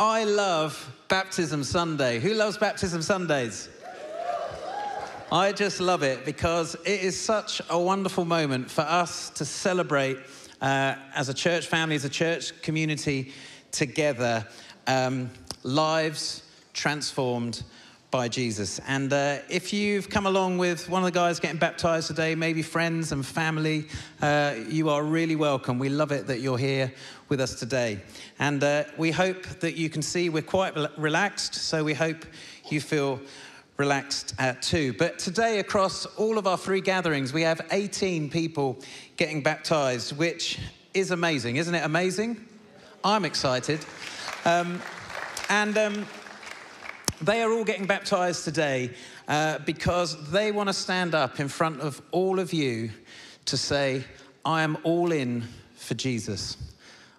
I love Baptism Sunday. Who loves Baptism Sundays? I just love it because it is such a wonderful moment for us to celebrate uh, as a church family, as a church community together, um, lives transformed by Jesus. And uh, if you've come along with one of the guys getting baptized today, maybe friends and family, uh, you are really welcome. We love it that you're here with us today. And uh, we hope that you can see we're quite relaxed, so we hope you feel relaxed uh, too. But today, across all of our three gatherings, we have 18 people getting baptized, which is amazing. Isn't it amazing? I'm excited. Um, and um, they are all getting baptized today uh, because they want to stand up in front of all of you to say, I am all in for Jesus.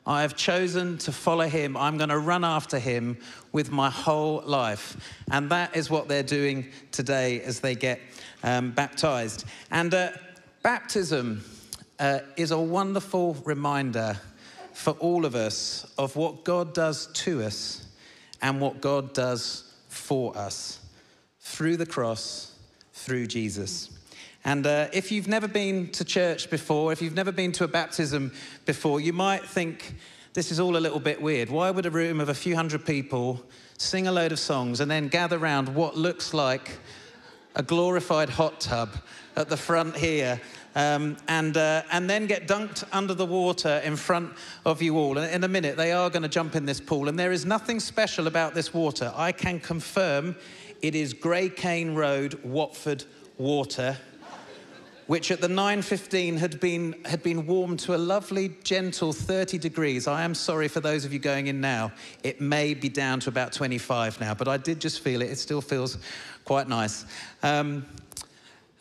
I have chosen to follow him. I'm going to run after him with my whole life. And that is what they're doing today as they get um, baptized. And uh, baptism uh, is a wonderful reminder for all of us of what God does to us and what God does for us through the cross, through Jesus. And uh, if you've never been to church before, if you've never been to a baptism before, you might think this is all a little bit weird. Why would a room of a few hundred people sing a load of songs and then gather around what looks like a glorified hot tub at the front here um, and, uh, and then get dunked under the water in front of you all. And in a minute, they are going to jump in this pool. And there is nothing special about this water. I can confirm it is Greycaine Road, Watford water. Which at the 9.15 had been, had been warmed to a lovely, gentle 30 degrees. I am sorry for those of you going in now. It may be down to about 25 now, but I did just feel it. It still feels quite nice. Um,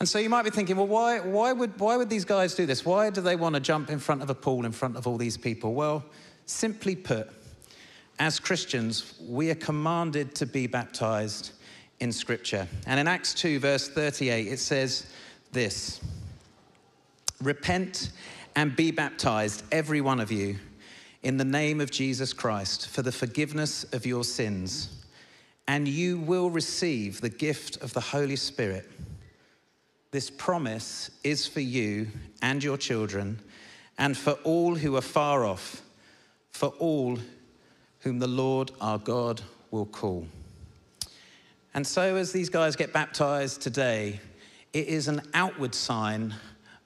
and so you might be thinking, well, why, why, would, why would these guys do this? Why do they want to jump in front of a pool in front of all these people? Well, simply put, as Christians, we are commanded to be baptized in Scripture. And in Acts 2, verse 38, it says this Repent and be baptized, every one of you, in the name of Jesus Christ, for the forgiveness of your sins, and you will receive the gift of the Holy Spirit. This promise is for you and your children, and for all who are far off, for all whom the Lord our God will call. And so, as these guys get baptized today, it is an outward sign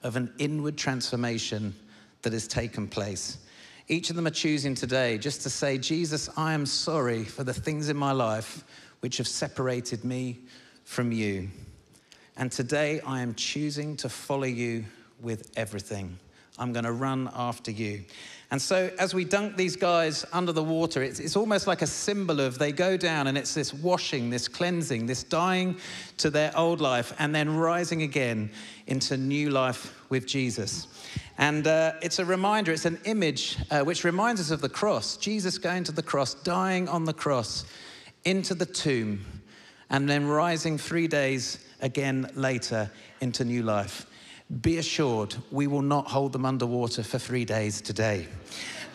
of an inward transformation that has taken place. Each of them are choosing today just to say, Jesus, I am sorry for the things in my life which have separated me from you. And today I am choosing to follow you with everything. I'm going to run after you. And so, as we dunk these guys under the water, it's, it's, almost like a symbol of they go down and it's this washing, this cleansing, this dying to their old life, and then rising again into new life with Jesus. And uh, it's a reminder, it's an image uh, which reminds us of the cross Jesus going to the cross, dying on the cross, into the tomb, and then rising three days again later into new life. Be assured, we will not hold them underwater for three days today.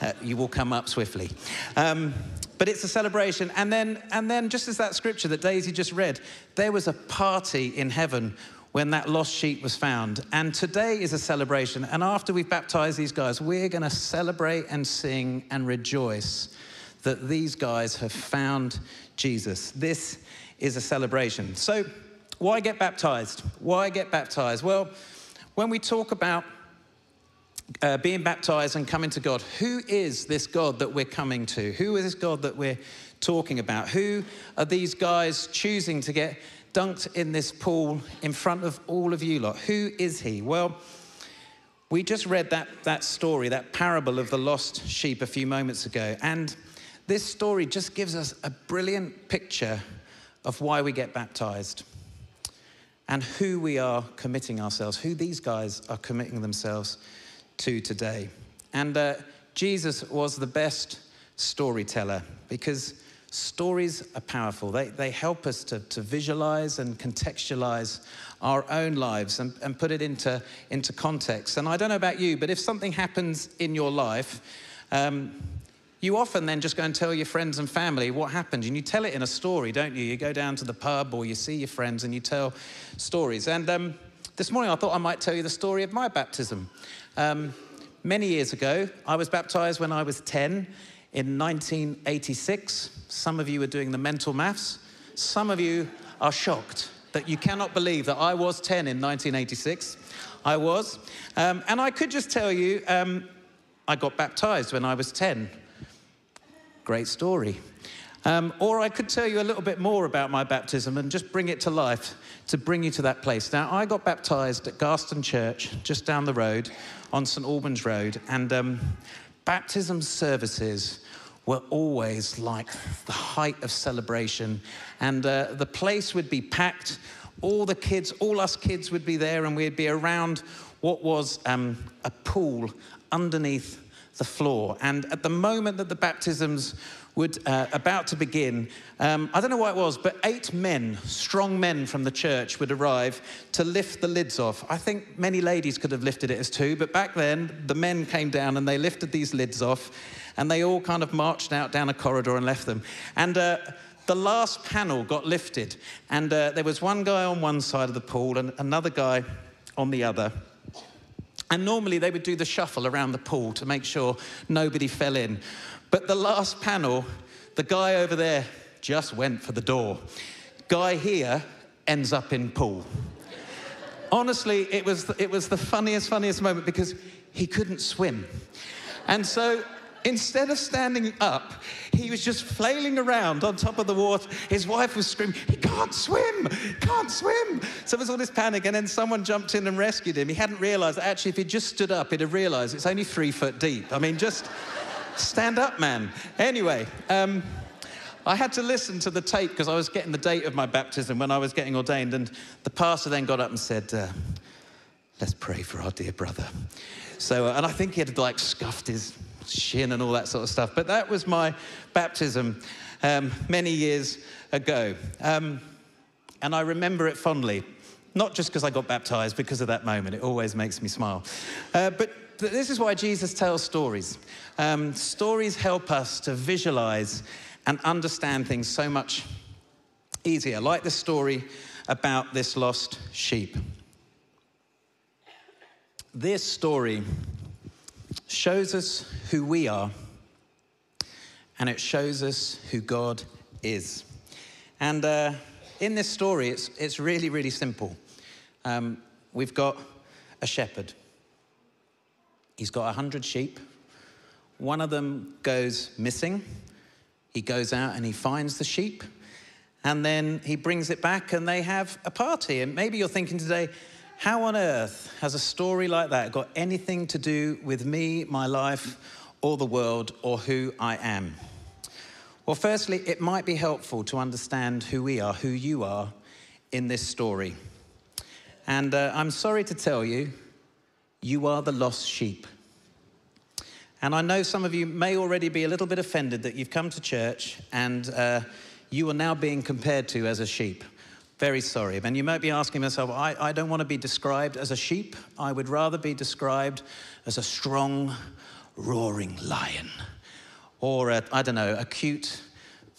Uh, you will come up swiftly. Um, but it's a celebration. And then, and then, just as that scripture that Daisy just read, there was a party in heaven when that lost sheep was found. And today is a celebration. And after we've baptized these guys, we're going to celebrate and sing and rejoice that these guys have found Jesus. This is a celebration. So, why get baptized? Why get baptized? Well, when we talk about uh, being baptized and coming to God, who is this God that we're coming to? Who is this God that we're talking about? Who are these guys choosing to get dunked in this pool in front of all of you lot? Who is he? Well, we just read that, that story, that parable of the lost sheep a few moments ago. And this story just gives us a brilliant picture of why we get baptized and who we are committing ourselves, who these guys are committing themselves to today. And uh, Jesus was the best storyteller because stories are powerful. They, they help us to, to visualize and contextualize our own lives and, and put it into, into context. And I don't know about you, but if something happens in your life, um, you often then just go and tell your friends and family what happened. And you tell it in a story, don't you? You go down to the pub or you see your friends and you tell stories. And um, this morning I thought I might tell you the story of my baptism. Um, many years ago, I was baptized when I was 10 in 1986. Some of you are doing the mental maths. Some of you are shocked that you cannot believe that I was 10 in 1986. I was. Um, and I could just tell you, um, I got baptized when I was 10. Great story. Um, or I could tell you a little bit more about my baptism and just bring it to life to bring you to that place. Now, I got baptized at Garston Church, just down the road on St Albans Road, and um, baptism services were always like the height of celebration. And uh, the place would be packed. All the kids, all us kids would be there, and we'd be around what was um, a pool underneath the floor. And at the moment that the baptisms would uh, about to begin, um, I don't know why it was, but eight men, strong men from the church, would arrive to lift the lids off. I think many ladies could have lifted it as two, but back then the men came down and they lifted these lids off, and they all kind of marched out down a corridor and left them. And uh, the last panel got lifted, and uh, there was one guy on one side of the pool and another guy on the other. And normally they would do the shuffle around the pool to make sure nobody fell in. But the last panel, the guy over there just went for the door. Guy here ends up in pool. Honestly, it was, it was the funniest, funniest moment because he couldn't swim. And so instead of standing up, he was just flailing around on top of the water. His wife was screaming, He can't swim, can't swim. So there was all this panic, and then someone jumped in and rescued him. He hadn't realized that actually, if he just stood up, he'd have realized it's only three foot deep. I mean, just stand up, man. Anyway, um, I had to listen to the tape because I was getting the date of my baptism when I was getting ordained, and the pastor then got up and said, uh, Let's pray for our dear brother. So, uh, and I think he had like scuffed his shin and all that sort of stuff. But that was my baptism um, many years ago. Um, and I remember it fondly, not just because I got baptized, because of that moment. It always makes me smile. Uh, but this is why Jesus tells stories. Um, stories help us to visualize and understand things so much easier, like the story about this lost sheep. This story shows us who we are and it shows us who God is. And uh, in this story, it's, it's really, really simple. Um, we've got a shepherd, he's got 100 sheep. One of them goes missing. He goes out and he finds the sheep, and then he brings it back, and they have a party. And maybe you're thinking today, how on earth has a story like that got anything to do with me, my life, or the world, or who I am? Well, firstly, it might be helpful to understand who we are, who you are in this story. And uh, I'm sorry to tell you, you are the lost sheep. And I know some of you may already be a little bit offended that you've come to church and uh, you are now being compared to as a sheep. Very sorry. And you might be asking yourself, I, I don't want to be described as a sheep. I would rather be described as a strong, roaring lion. Or, I don't know, a cute,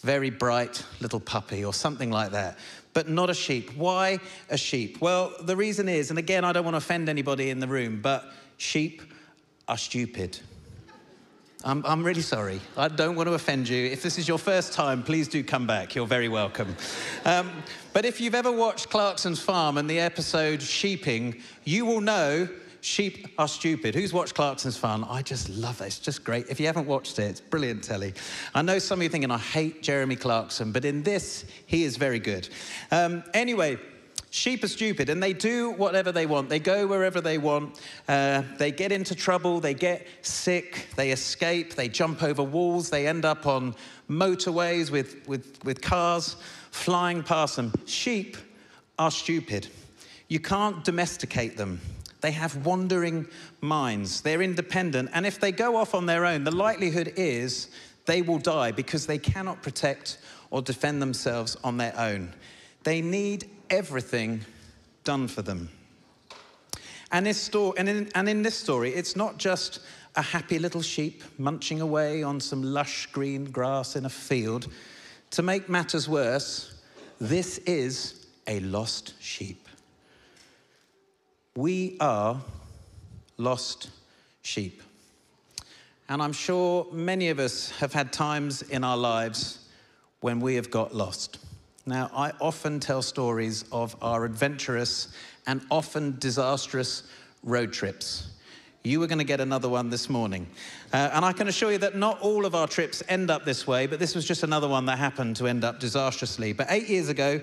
very bright little puppy or something like that. But not a sheep. Why a sheep? Well, the reason is, and again, I don't want to offend anybody in the room, but sheep are stupid. I'm, I'm really sorry. I don't want to offend you. If this is your first time, please do come back. You're very welcome. Um, but if you've ever watched Clarkson's Farm and the episode Sheeping, you will know sheep are stupid. Who's watched Clarkson's Farm? I just love it. It's just great. If you haven't watched it, it's brilliant telly. I know some of you thinking, I hate Jeremy Clarkson, but in this, he is very good. Um, anyway, Sheep are stupid and they do whatever they want. They go wherever they want. Uh, they get into trouble. They get sick. They escape. They jump over walls. They end up on motorways with, with, with cars flying past them. Sheep are stupid. You can't domesticate them. They have wandering minds. They're independent. And if they go off on their own, the likelihood is they will die because they cannot protect or defend themselves on their own. They need everything done for them. And, this and, in, and in this story, it's not just a happy little sheep munching away on some lush green grass in a field. To make matters worse, this is a lost sheep. We are lost sheep. And I'm sure many of us have had times in our lives when we have got lost. Now, I often tell stories of our adventurous and often disastrous road trips. You were going to get another one this morning. Uh, and I can assure you that not all of our trips end up this way, but this was just another one that happened to end up disastrously. But eight years ago,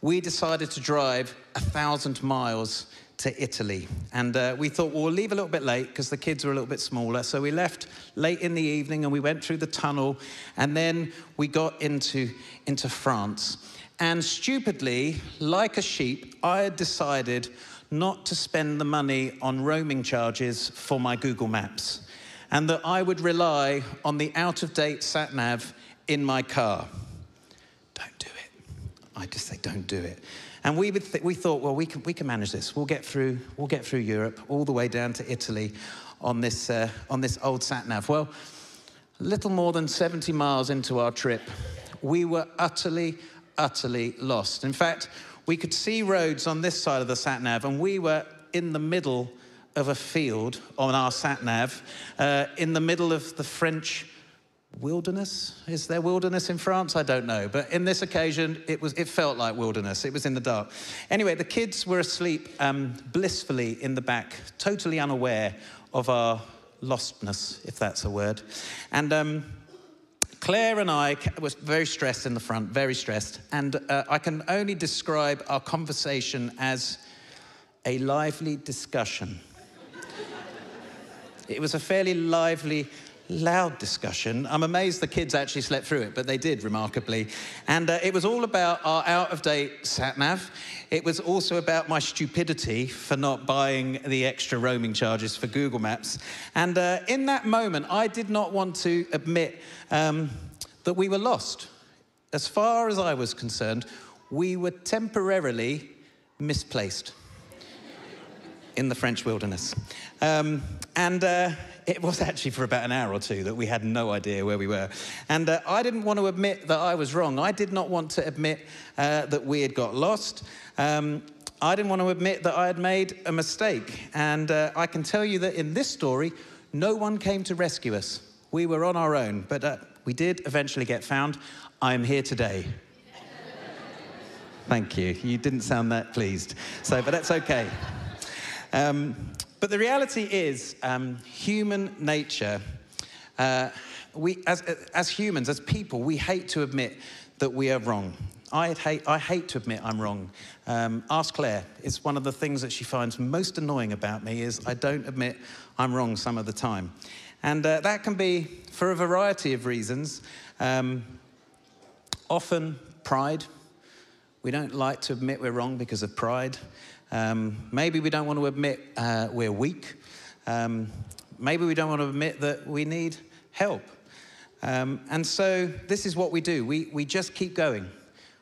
we decided to drive a thousand miles to Italy. And uh, we thought, well, we'll leave a little bit late because the kids were a little bit smaller. So we left late in the evening and we went through the tunnel. And then we got into, into France. And stupidly, like a sheep, I had decided not to spend the money on roaming charges for my Google Maps and that I would rely on the out of date sat nav in my car. Don't do it. I just say, don't do it. And we, th- we thought, well, we can, we can manage this. We'll get, through, we'll get through Europe all the way down to Italy on this, uh, on this old sat nav. Well, little more than 70 miles into our trip, we were utterly, utterly lost. In fact, we could see roads on this side of the sat nav, and we were in the middle of a field on our sat nav, uh, in the middle of the French wilderness. Is there wilderness in France? I don't know. But in this occasion, it, was, it felt like wilderness. It was in the dark. Anyway, the kids were asleep um, blissfully in the back, totally unaware of our lostness, if that's a word. And um, Claire and I was very stressed in the front, very stressed. And uh, I can only describe our conversation as a lively discussion. it was a fairly lively loud discussion. I'm amazed the kids actually slept through it, but they did remarkably. And uh, it was all about our out of date sat nav. It was also about my stupidity for not buying the extra roaming charges for Google Maps. And uh, in that moment, I did not want to admit um, that we were lost. As far as I was concerned, we were temporarily misplaced in the French wilderness. Um, and uh, it was actually for about an hour or two that we had no idea where we were. And uh, I didn't want to admit that I was wrong. I did not want to admit uh, that we had got lost. Um, I didn't want to admit that I had made a mistake. And uh, I can tell you that in this story, no one came to rescue us. We were on our own, but uh, we did eventually get found. I'm here today. Thank you. You didn't sound that pleased. So, but that's okay. Um, but the reality is, um, human nature, uh, we, as, as humans, as people, we hate to admit that we are wrong. I hate, I hate to admit I'm wrong. Um, ask Claire. It's one of the things that she finds most annoying about me is I don't admit I'm wrong some of the time. And uh, that can be for a variety of reasons. Um, often pride. We don't like to admit we're wrong because of pride. Um, maybe we don't want to admit uh, we're weak. Um, maybe we don't want to admit that we need help. Um, and so this is what we do we, we just keep going.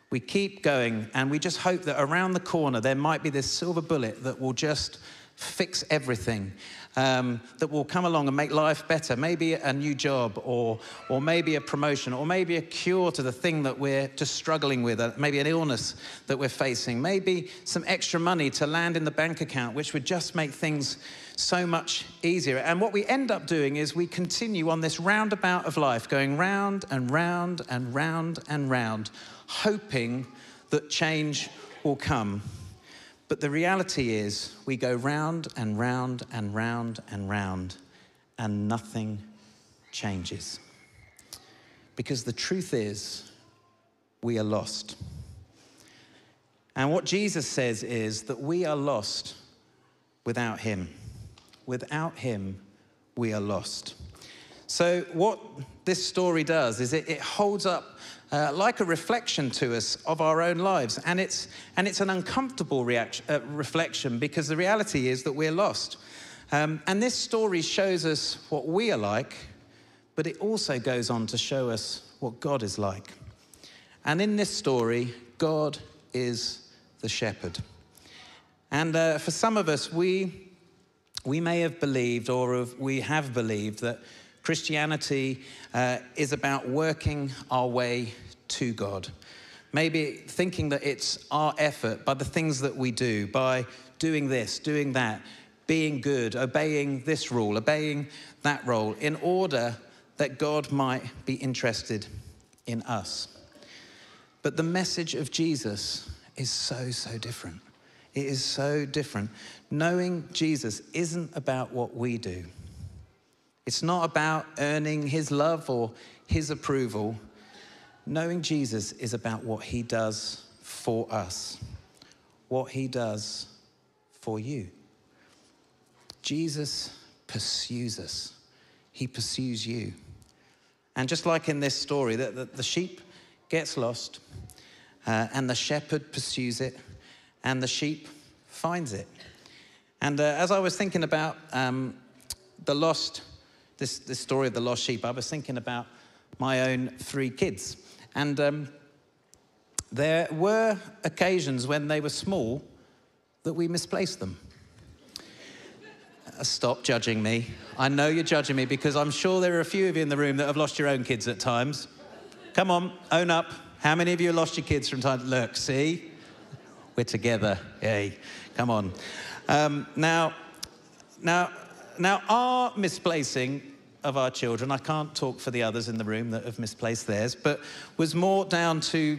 We keep going, and we just hope that around the corner there might be this silver bullet that will just fix everything um, that will come along and make life better. Maybe a new job, or, or maybe a promotion, or maybe a cure to the thing that we're just struggling with, uh, maybe an illness that we're facing, maybe some extra money to land in the bank account, which would just make things so much easier. And what we end up doing is we continue on this roundabout of life, going round and round and round and round, hoping that change will come. But the reality is, we go round and round and round and round, and nothing changes. Because the truth is, we are lost. And what Jesus says is that we are lost without Him. Without Him, we are lost. So, what this story does is it, it holds up uh, like a reflection to us of our own lives. And it's, and it's an uncomfortable reaction, uh, reflection because the reality is that we're lost. Um, and this story shows us what we are like, but it also goes on to show us what God is like. And in this story, God is the shepherd. And uh, for some of us, we, we may have believed, or have, we have believed, that Christianity uh, is about working our way to God. Maybe thinking that it's our effort by the things that we do, by doing this, doing that, being good, obeying this rule, obeying that role, in order that God might be interested in us. But the message of Jesus is so, so different. It is so different. Knowing Jesus isn't about what we do, it's not about earning his love or his approval. Knowing Jesus is about what he does for us, what he does for you. Jesus pursues us, he pursues you. And just like in this story, that the, the, sheep gets lost, uh, and the shepherd pursues it, and the sheep finds it. And uh, as I was thinking about um, the lost, this, this story of the lost sheep, I was thinking about my own three kids. And um, there were occasions when they were small that we misplaced them. Stop judging me. I know you're judging me because I'm sure there are a few of you in the room that have lost your own kids at times. Come on, own up. How many of you lost your kids from time to look? See? We're together. Yay. Come on. Um, now, now, now, our misplacing of our children, I can't talk for the others in the room that have misplaced theirs, but was more down to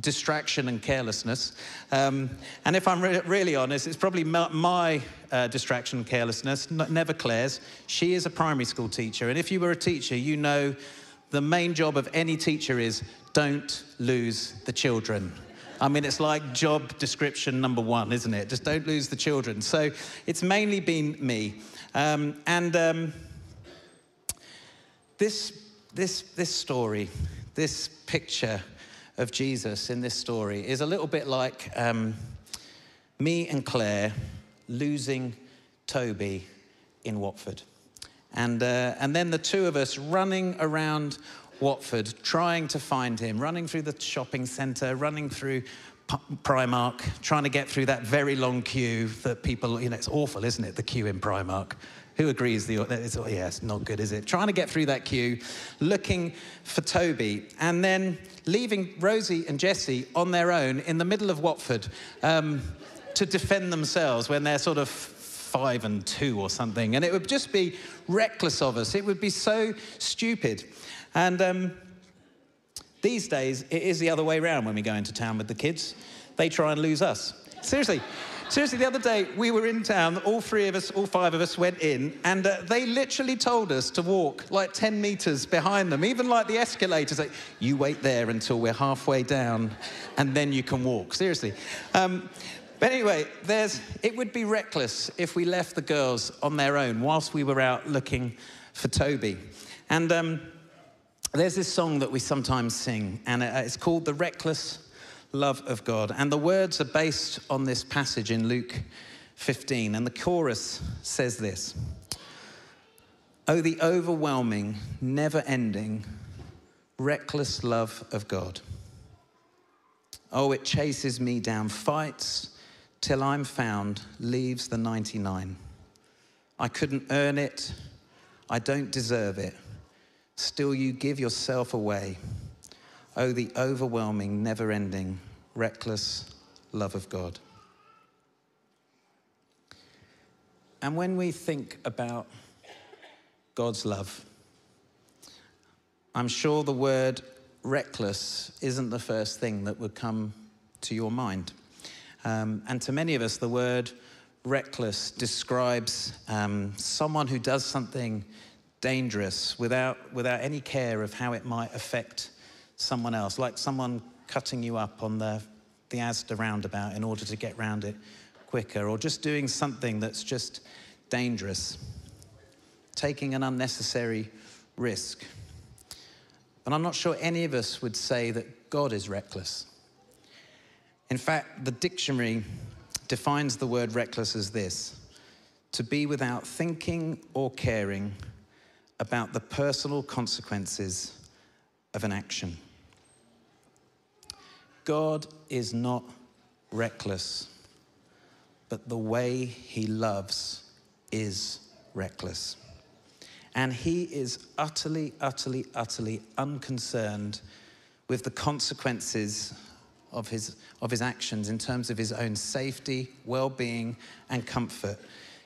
distraction and carelessness. Um, and if I'm re- really honest, it's probably my, my uh, distraction and carelessness, never Claire's. She is a primary school teacher. And if you were a teacher, you know the main job of any teacher is don't lose the children. I mean, it's like job description number one, isn't it? Just don't lose the children. So it's mainly been me. Um, and um, this, this, this story, this picture, of Jesus in this story is a little bit like um, me and Claire losing Toby in Watford. And, uh, and then the two of us running around Watford trying to find him, running through the shopping centre, running through Primark, trying to get through that very long queue that people, you know, it's awful, isn't it? The queue in Primark. Who agrees? The, it's, oh, yeah, it's not good, is it? Trying to get through that queue, looking for Toby, and then leaving Rosie and Jesse on their own in the middle of Watford um, to defend themselves when they're sort of five and two or something. And it would just be reckless of us. It would be so stupid. And um, these days, it is the other way around when we go into town with the kids. They try and lose us. Seriously. Seriously, the other day we were in town, all three of us, all five of us went in, and uh, they literally told us to walk like 10 meters behind them, even like the escalators. Like, you wait there until we're halfway down, and then you can walk. Seriously. Um, but anyway, there's, it would be reckless if we left the girls on their own whilst we were out looking for Toby. And um, there's this song that we sometimes sing, and uh, it's called The Reckless love of God. And the words are based on this passage in Luke 15. And the chorus says this Oh, the overwhelming, never ending, reckless love of God. Oh, it chases me down, fights till I'm found, leaves the 99. I couldn't earn it, I don't deserve it. Still, you give yourself away. Oh, the overwhelming, never ending, reckless love of God. And when we think about God's love, I'm sure the word reckless isn't the first thing that would come to your mind. Um, and to many of us, the word reckless describes um, someone who does something dangerous without, without any care of how it might affect someone else, like someone cutting you up on the, the Asda roundabout in order to get round it quicker, or just doing something that's just dangerous, taking an unnecessary risk. And I'm not sure any of us would say that God is reckless. In fact, the dictionary defines the word reckless as this to be without thinking or caring about the personal consequences of an action. God is not reckless, but the way he loves is reckless. And he is utterly, utterly, utterly unconcerned with the consequences of his, of his actions in terms of his own safety, well being, and comfort.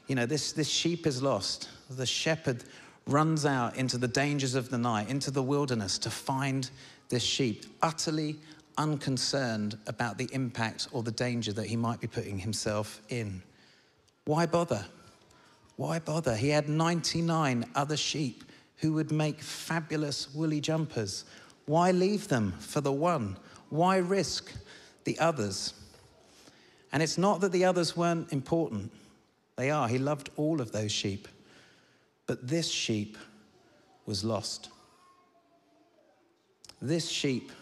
You know, this, this sheep is lost. The shepherd runs out into the dangers of the night, into the wilderness to find this sheep, utterly unconcerned about the impact or the danger that he might be putting himself in. Why bother? Why bother? He had 99 other sheep who would make fabulous woolly jumpers. Why leave them for the one? Why risk the others? And it's not that the others weren't important, they are. He loved all of those sheep. But this sheep was lost. This sheep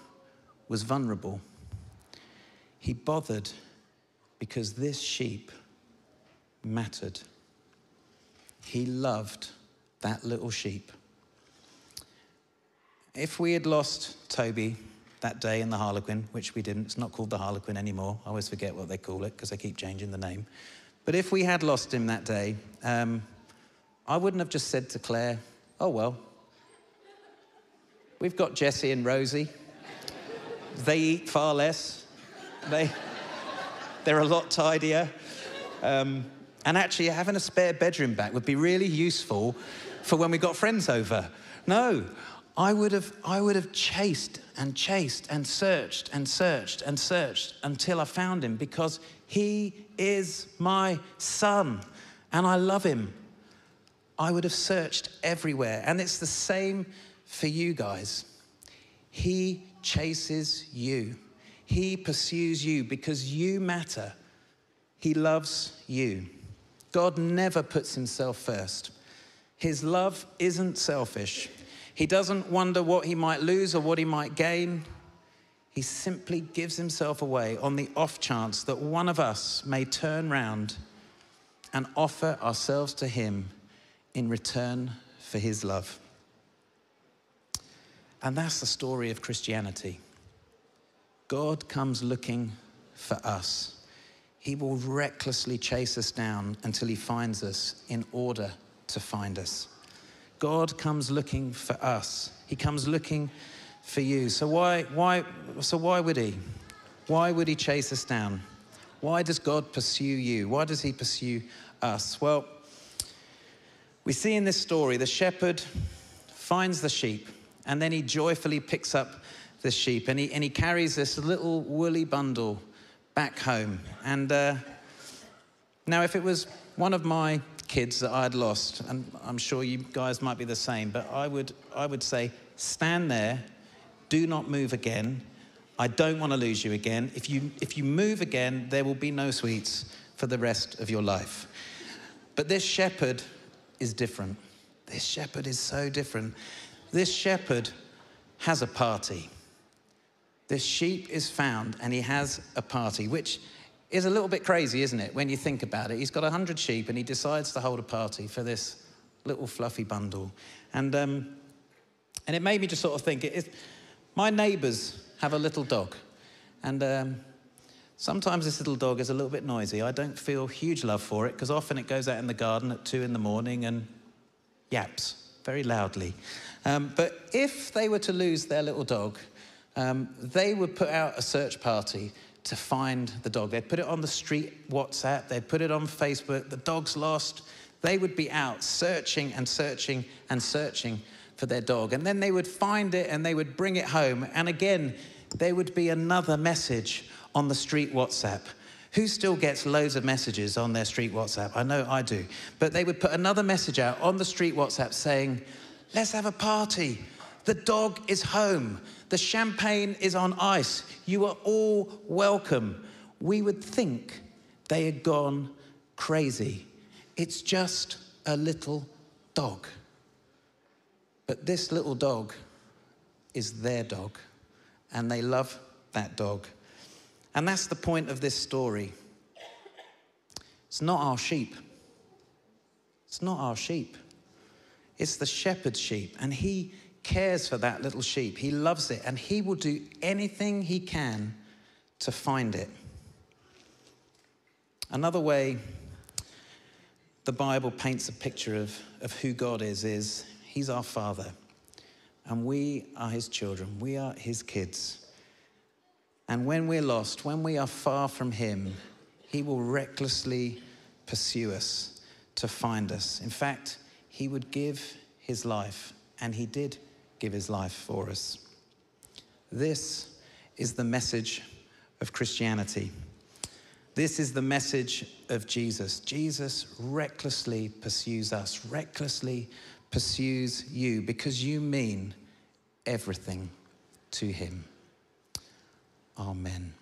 was vulnerable. He bothered because this sheep mattered. He loved that little sheep. If we had lost Toby that day in the Harlequin, which we didn't, it's not called the Harlequin anymore. I always forget what they call it because they keep changing the name. But if we had lost him that day, um, I wouldn't have just said to Claire, oh, well, we've got Jesse and Rosie. They eat far less. They, they're a lot tidier. Um, and actually, having a spare bedroom back would be really useful for when we got friends over. No, I would have, I would have chased and chased and searched and searched and searched until I found him because he is my son and I love him. I would have searched everywhere. And it's the same for you guys. He chases you, He pursues you because you matter. He loves you. God never puts Himself first. His love isn't selfish. He doesn't wonder what he might lose or what he might gain. He simply gives himself away on the off chance that one of us may turn round and offer ourselves to him in return for his love. And that's the story of Christianity. God comes looking for us. He will recklessly chase us down until he finds us in order to find us. God comes looking for us. He comes looking for you. So why, why, so why would he? Why would he chase us down? Why does God pursue you? Why does he pursue us? Well, we see in this story the shepherd finds the sheep and then he joyfully picks up the sheep and he, and he carries this little woolly bundle back home. And uh, now, if it was one of my kids that I had lost, and I'm sure you guys might be the same, but I would, I would say, stand there, do not move again. I don't want to lose you again. If you, if you move again, there will be no sweets for the rest of your life. But this shepherd is different. This shepherd is so different. This shepherd has a party. This sheep is found and he has a party, which is a little bit crazy, isn't it, when you think about it? He's got 100 sheep and he decides to hold a party for this little fluffy bundle. And, um, and it made me just sort of think it, my neighbors have a little dog. And um, sometimes this little dog is a little bit noisy. I don't feel huge love for it because often it goes out in the garden at two in the morning and yaps very loudly. Um, but if they were to lose their little dog, um, they would put out a search party to find the dog. They'd put it on the street WhatsApp, they'd put it on Facebook, the dog's lost. They would be out searching and searching and searching for their dog. And then they would find it and they would bring it home. And again, there would be another message on the street WhatsApp. Who still gets loads of messages on their street WhatsApp? I know I do. But they would put another message out on the street WhatsApp saying, Let's have a party. The dog is home. The champagne is on ice. You are all welcome. We would think they had gone crazy. It's just a little dog. But this little dog is their dog, and they love that dog. And that's the point of this story. It's not our sheep. It's not our sheep. It's the shepherd's sheep, and he cares for that little sheep. He loves it, and he will do anything he can to find it. Another way the Bible paints a picture of, of who God is, is He's our Father. And we are His children. We are His kids. And when we're lost, when we are far from Him, He will recklessly pursue us to find us. In fact, He would give His life, and He did give His life for us. This is the message of Christianity. This is the message of Jesus. Jesus recklessly pursues us, recklessly pursues you because you mean everything to him. Amen.